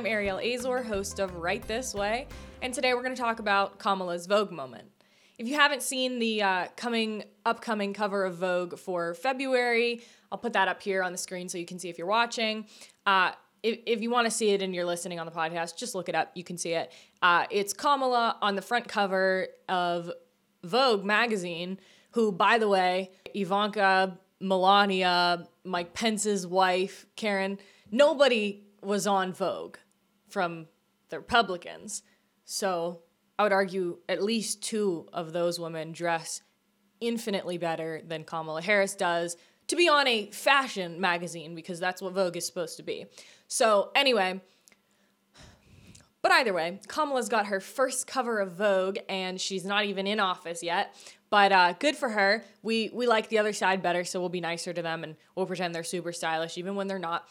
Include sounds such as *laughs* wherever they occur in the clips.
I'm Ariel Azor, host of Right This Way, and today we're going to talk about Kamala's Vogue moment. If you haven't seen the uh, coming upcoming cover of Vogue for February, I'll put that up here on the screen so you can see if you're watching. Uh, if, if you want to see it and you're listening on the podcast, just look it up. You can see it. Uh, it's Kamala on the front cover of Vogue magazine, who, by the way, Ivanka, Melania, Mike Pence's wife, Karen, nobody was on Vogue from the Republicans. So I would argue at least two of those women dress infinitely better than Kamala Harris does to be on a fashion magazine because that's what Vogue is supposed to be. So, anyway, but either way, Kamala's got her first cover of Vogue and she's not even in office yet. But uh, good for her. We we like the other side better, so we'll be nicer to them and we'll pretend they're super stylish even when they're not.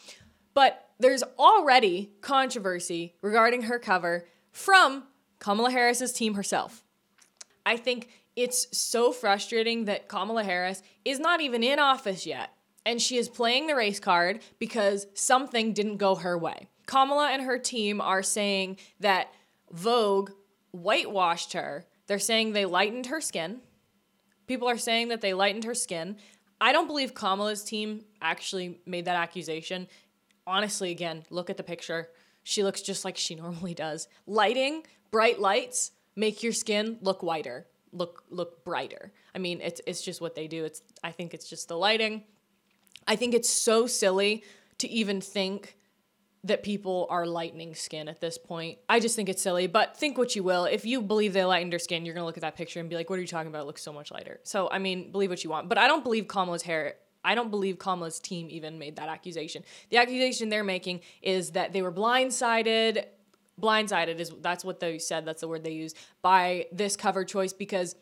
But there's already controversy regarding her cover from Kamala Harris's team herself. I think it's so frustrating that Kamala Harris is not even in office yet and she is playing the race card because something didn't go her way. Kamala and her team are saying that Vogue whitewashed her. They're saying they lightened her skin. People are saying that they lightened her skin. I don't believe Kamala's team actually made that accusation. Honestly, again, look at the picture. She looks just like she *laughs* normally does. Lighting, bright lights make your skin look whiter, look look brighter. I mean, it's it's just what they do. It's I think it's just the lighting. I think it's so silly to even think that people are lightening skin at this point. I just think it's silly, but think what you will. If you believe they lightened her skin, you're gonna look at that picture and be like, what are you talking about? It looks so much lighter. So, I mean, believe what you want. But I don't believe Kamala's hair. I don't believe Kamala's team even made that accusation. The accusation they're making is that they were blindsided. Blindsided is that's what they said. That's the word they use by this cover choice because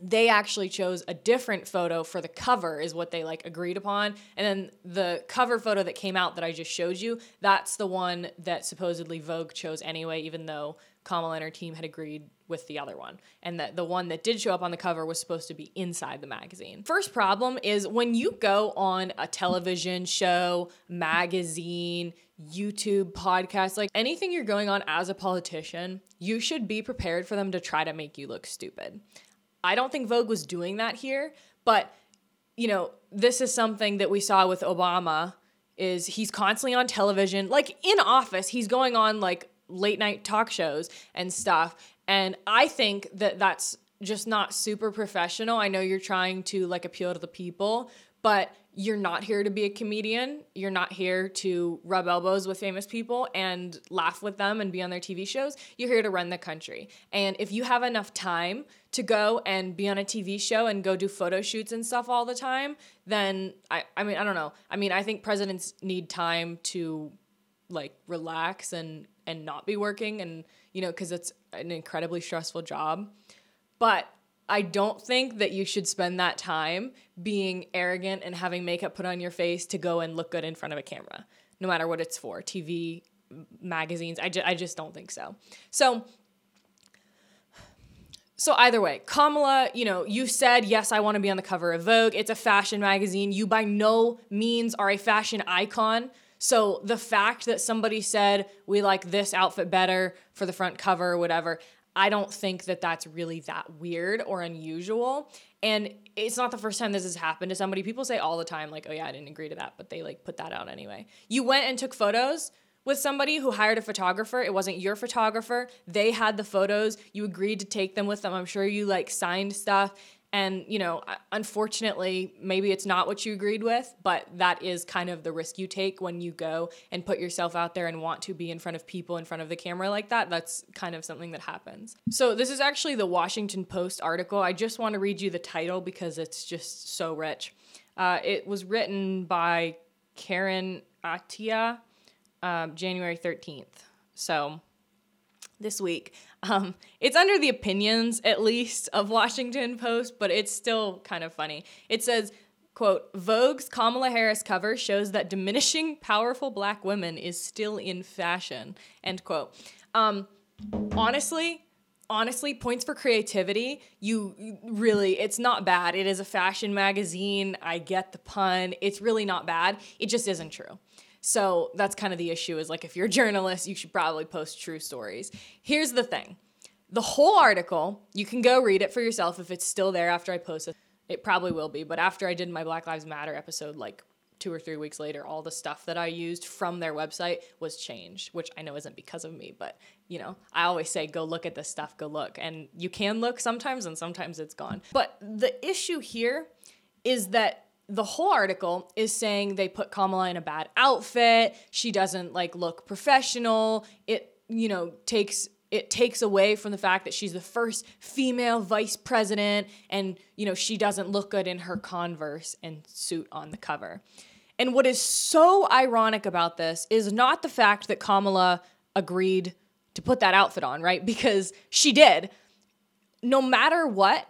they actually chose a different photo for the cover is what they like agreed upon and then the cover photo that came out that i just showed you that's the one that supposedly vogue chose anyway even though kamala and her team had agreed with the other one and that the one that did show up on the cover was supposed to be inside the magazine. First problem is when you go on a television show magazine youtube podcast like anything you're going on as a politician you should be prepared for them to try to make you look stupid. I don't think Vogue was doing that here, but you know, this is something that we saw with Obama is he's constantly on television, like in office, he's going on like late night talk shows and stuff. And I think that that's just not super professional. I know you're trying to like appeal to the people, but you're not here to be a comedian. You're not here to rub elbows with famous people and laugh with them and be on their TV shows. You're here to run the country. And if you have enough time to go and be on a TV show and go do photo shoots and stuff all the time, then I, I mean, I don't know. I mean, I think presidents need time to like relax and and not be working and you know because it's an incredibly stressful job but I don't think that you should spend that time being arrogant and having makeup put on your face to go and look good in front of a camera, no matter what it's for TV, magazines. I, ju- I just don't think so. So, so either way, Kamala, you know, you said, yes, I want to be on the cover of Vogue. It's a fashion magazine. You by no means are a fashion icon. So the fact that somebody said, we like this outfit better for the front cover or whatever, I don't think that that's really that weird or unusual. And it's not the first time this has happened to somebody. People say all the time, like, oh yeah, I didn't agree to that, but they like put that out anyway. You went and took photos with somebody who hired a photographer. It wasn't your photographer. They had the photos. You agreed to take them with them. I'm sure you like signed stuff and, you know, unfortunately, maybe it's not what you agreed with, but that is kind of the risk you take when you go and put yourself out there and want to be in front of people in front of the camera like that. That's kind of something that happens. So, this is actually the Washington Post article. I just want to read you the title because it's just so rich. Uh, it was written by Karen Attiah, um, January 13th. So, this week. Um, it's under the opinions, at least, of Washington Post, but it's still kind of funny. It says, quote, Vogue's Kamala Harris cover shows that diminishing powerful black women is still in fashion, end quote. Um, honestly, honestly points for creativity you really it's not bad it is a fashion magazine i get the pun it's really not bad it just isn't true So that's kind of the issue is like if you're a journalist, you should probably post true stories. Here's the thing the whole article, you can go read it for yourself if it's still there after I post it. It probably will be, but after I did my Black Lives Matter episode, like two or three weeks later, all the stuff that I used from their website was changed, which I know isn't because of me, but you know, I always say, go look at this stuff, go look. And you can look sometimes, and sometimes it's gone. But the issue here is that the whole article is saying they put Kamala in a bad outfit. She doesn't like look professional. It, you know, takes it takes away from the fact that she's the first female vice president and you know she doesn't look good in her converse and suit on the cover and what is so ironic about this is not the fact that kamala agreed to put that outfit on right because she did no matter what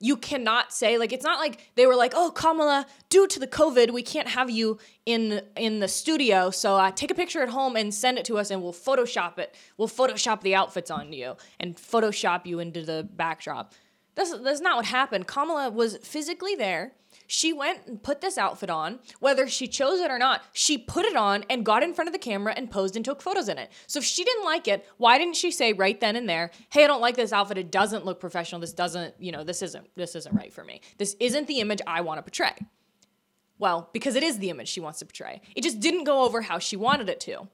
you cannot say like it's not like they were like oh kamala due to the covid we can't have you in in the studio so uh, take a picture at home and send it to us and we'll photoshop it. We'll photoshop the outfits on you and photoshop you into the backdrop that's, that's not what happened kamala was physically there she went and put this outfit on. Whether she chose it or not, she put it on and got in front of the camera and posed and took photos in it. So if she didn't like it, why didn't she say right then and there, "Hey, I don't like this outfit. It doesn't look professional. This doesn't, you know, this isn't this isn't right for me. This isn't the image I want to portray." Well, because it is the image she wants to portray. It just didn't go over how she wanted it to.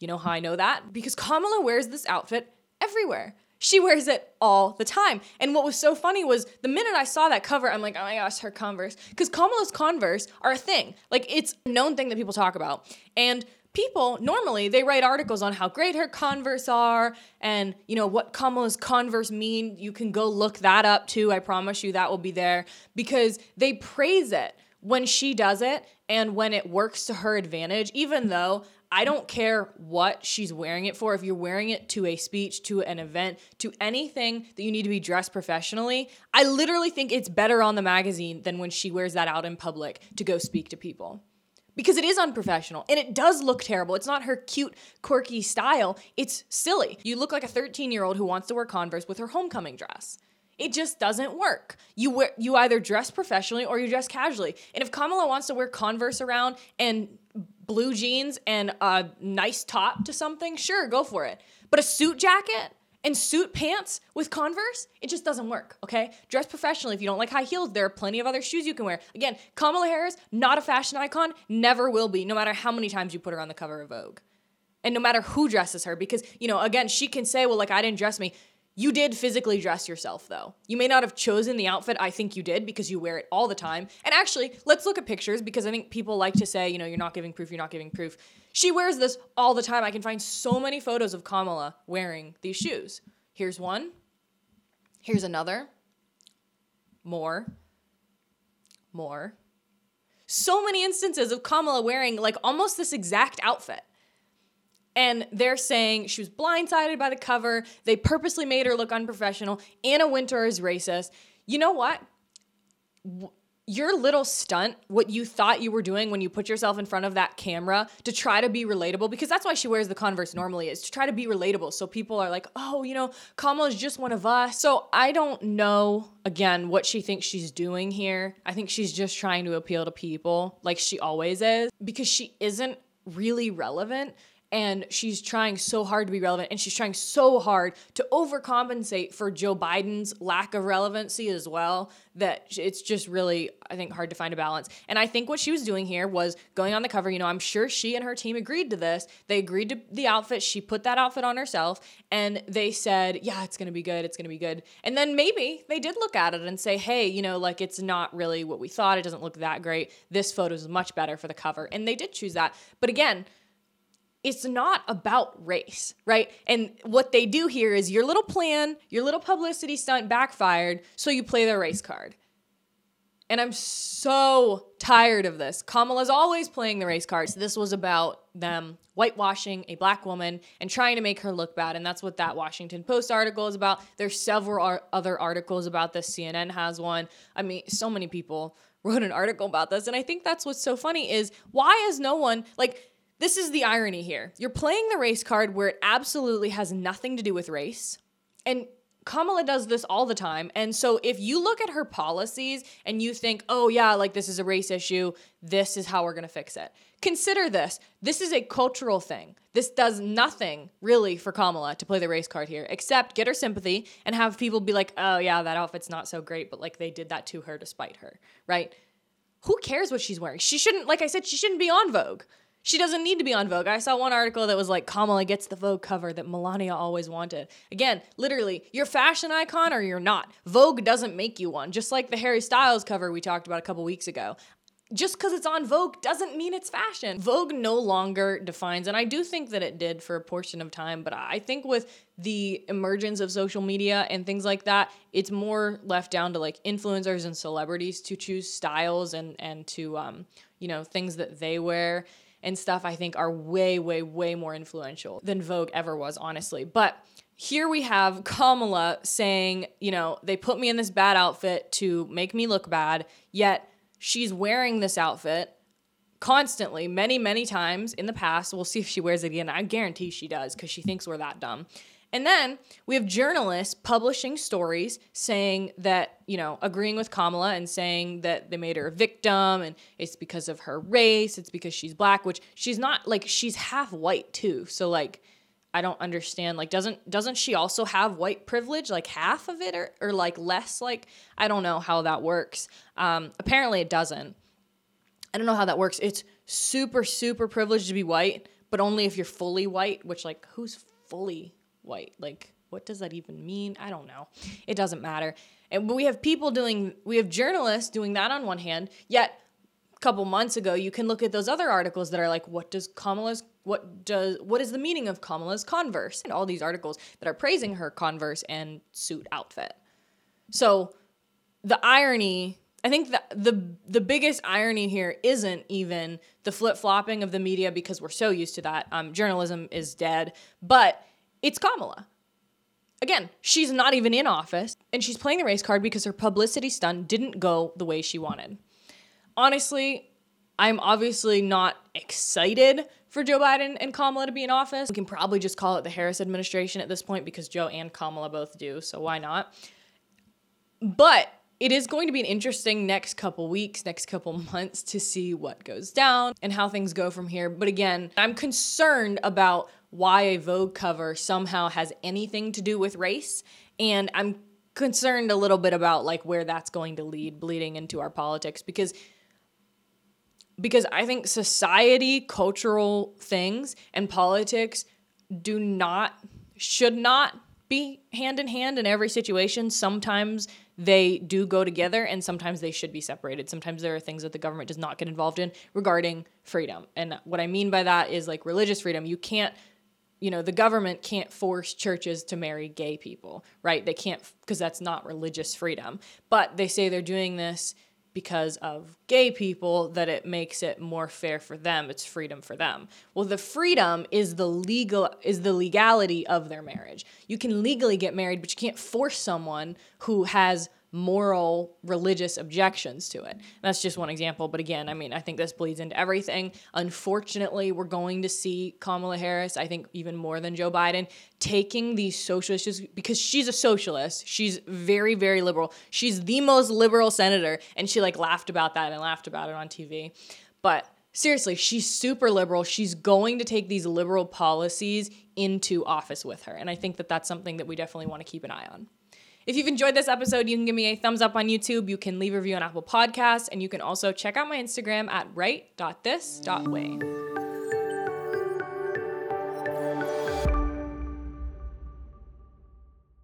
You know how I know that? Because Kamala wears this outfit everywhere. She wears it all the time. And what was so funny was the minute I saw that cover, I'm like, oh my gosh, her Converse. Because Kamala's Converse are a thing. Like it's a known thing that people talk about. And people normally they write articles on how great her Converse are and you know what Kamala's Converse mean. You can go look that up too. I promise you that will be there because they praise it when she does it and when it works to her advantage, even though I don't care what she's wearing it for. If you're wearing it to a speech, to an event, to anything that you need to be dressed professionally, I literally think it's better on the magazine than when she wears that out in public to go speak to people. Because it is unprofessional and it does look terrible. It's not her cute, quirky style. It's silly. You look like a 13 year old who wants to wear Converse with her homecoming dress. It just doesn't work. You wear you either dress professionally or you dress casually. And if Kamala wants to wear Converse around and blue jeans and a nice top to something, sure, go for it. But a suit jacket and suit pants with Converse, it just doesn't work, okay? Dress professionally. If you don't like high heels, there are plenty of other shoes you can wear. Again, Kamala Harris, not a fashion icon, never will be, no matter how many times you put her on the cover of Vogue. And no matter who dresses her, because, you know, again, she can say, well, like, I didn't dress me. You did physically dress yourself, though. You may not have chosen the outfit. I think you did because you wear it all the time. And actually, let's look at pictures because I think people like to say, you know, you're not giving proof, you're not giving proof. She wears this all the time. I can find so many photos of Kamala wearing these shoes. Here's one. Here's another. More. More. So many instances of Kamala wearing like almost this exact outfit. And they're saying she was blindsided by the cover. They purposely made her look unprofessional. Anna Wintour is racist. You know what? Your little stunt, what you thought you were doing when you put yourself in front of that camera to try to be relatable, because that's why she wears the Converse normally, is to try to be relatable. So people are like, oh, you know, Kamala is just one of us. So I don't know, again, what she thinks she's doing here. I think she's just trying to appeal to people like she always is, because she isn't really relevant and she's trying so hard to be relevant and she's trying so hard to overcompensate for Joe Biden's lack of relevancy as well that it's just really I think hard to find a balance. And I think what she was doing here was going on the cover, you know, I'm sure she and her team agreed to this. They agreed to the outfit, she put that outfit on herself and they said, "Yeah, it's going to be good. It's going to be good." And then maybe they did look at it and say, "Hey, you know, like it's not really what we thought. It doesn't look that great. This photo is much better for the cover." And they did choose that. But again, it's not about race, right? And what they do here is your little plan, your little publicity stunt backfired, so you play the race card. And I'm so tired of this. Kamala's always playing the race cards. This was about them whitewashing a black woman and trying to make her look bad. And that's what that Washington Post article is about. There's several ar- other articles about this. CNN has one. I mean, so many people *laughs* wrote an article about this. And I think that's what's so funny is why is no one like this is the irony here. You're playing the race card where it absolutely has nothing to do with race. And Kamala does this all the time. And so if you look at her policies and you think, oh, yeah, like this is a race issue, this is how we're going to fix it. Consider this this is a cultural thing. This does nothing really for Kamala to play the race card here, except get her sympathy and have people be like, oh, yeah, that outfit's not so great, but like they did that to her despite her, right? Who cares what she's wearing? She shouldn't, like I said, she shouldn't be on Vogue. She doesn't need to be on Vogue. I saw one article that was like Kamala gets the Vogue cover that Melania always wanted. Again, literally, you're fashion icon or you're not. Vogue doesn't make you one. Just like the Harry Styles cover we talked about a couple weeks ago. Just because it's on Vogue doesn't mean it's fashion. Vogue no longer defines, and I do think that it did for a portion of time, but I think with the emergence of social media and things like that, it's more left down to like influencers and celebrities to choose styles and and to um, you know things that they wear and stuff I think are way, way, way more influential than Vogue ever was, honestly. But here we have Kamala saying, you know, they put me in this bad outfit to make me look bad, yet she's wearing this outfit constantly, many, many times in the past. We'll see if she wears it again. I guarantee she does because she thinks we're that dumb. And then we have journalists publishing stories saying that, you know, agreeing with Kamala and saying that they made her a victim and it's because of her race, it's because she's black, which she's not like she's half white too. So like I don't understand like doesn't doesn't she also have white privilege like half of it or, or like less like I don't know how that works. Um apparently it doesn't. I don't know how that works. It's super super privileged to be white, but only if you're fully white, which like who's fully white. Like, what does that even mean? I don't know. It doesn't matter. And we have people doing, we have journalists doing that on one hand, yet a couple months ago, you can look at those other articles that are like, what does Kamala's, what does, what is the meaning of Kamala's Converse? And all these articles that are praising her Converse and suit outfit. So the irony I think the, the the biggest irony here isn't even the flip flopping of the media because we're so used to that. Um, journalism is dead, but it's Kamala. Again, she's not even in office, and she's playing the race card because her publicity stunt didn't go the way she wanted. Honestly, I'm obviously not excited for Joe Biden and Kamala to be in office. We can probably just call it the Harris administration at this point because Joe and Kamala both do, so why not? But it is going to be an interesting next couple weeks, next couple *laughs* months to see what goes down and how things go from here. But again, I'm concerned about why a Vogue cover somehow has anything to do with race. And I'm concerned a little bit about like where that's going to lead bleeding into our politics because because I think society, cultural things and politics do not should not be hand in hand in every situation. Sometimes they do go together and sometimes they should be separated. Sometimes there are things that the government does not get involved in regarding freedom. And what I mean by that is like religious freedom. You can't you know, the government can't force churches to marry gay people, right? They can't, because that's not religious freedom. But they say they're doing this because of gay people that it makes it more fair for them it's freedom for them well the freedom is the legal is the legality of their marriage you can legally get married but you can't force someone who has moral religious objections to it. That's just one example, but again, I mean, I think this bleeds into everything. Unfortunately, we're going to see Kamala Harris, I think even more than Joe Biden, taking these social issues because she's a socialist. She's very very liberal. She's the most liberal senator and she like laughed about that and laughed about it on TV. But seriously, she's super liberal. She's going to take these liberal policies into office with her. And I think that that's something that we definitely want to keep an eye on. If you've enjoyed this episode, you can give me a thumbs up on YouTube. You can leave a review on Apple Podcasts, and you can also check out my Instagram at right.this.way.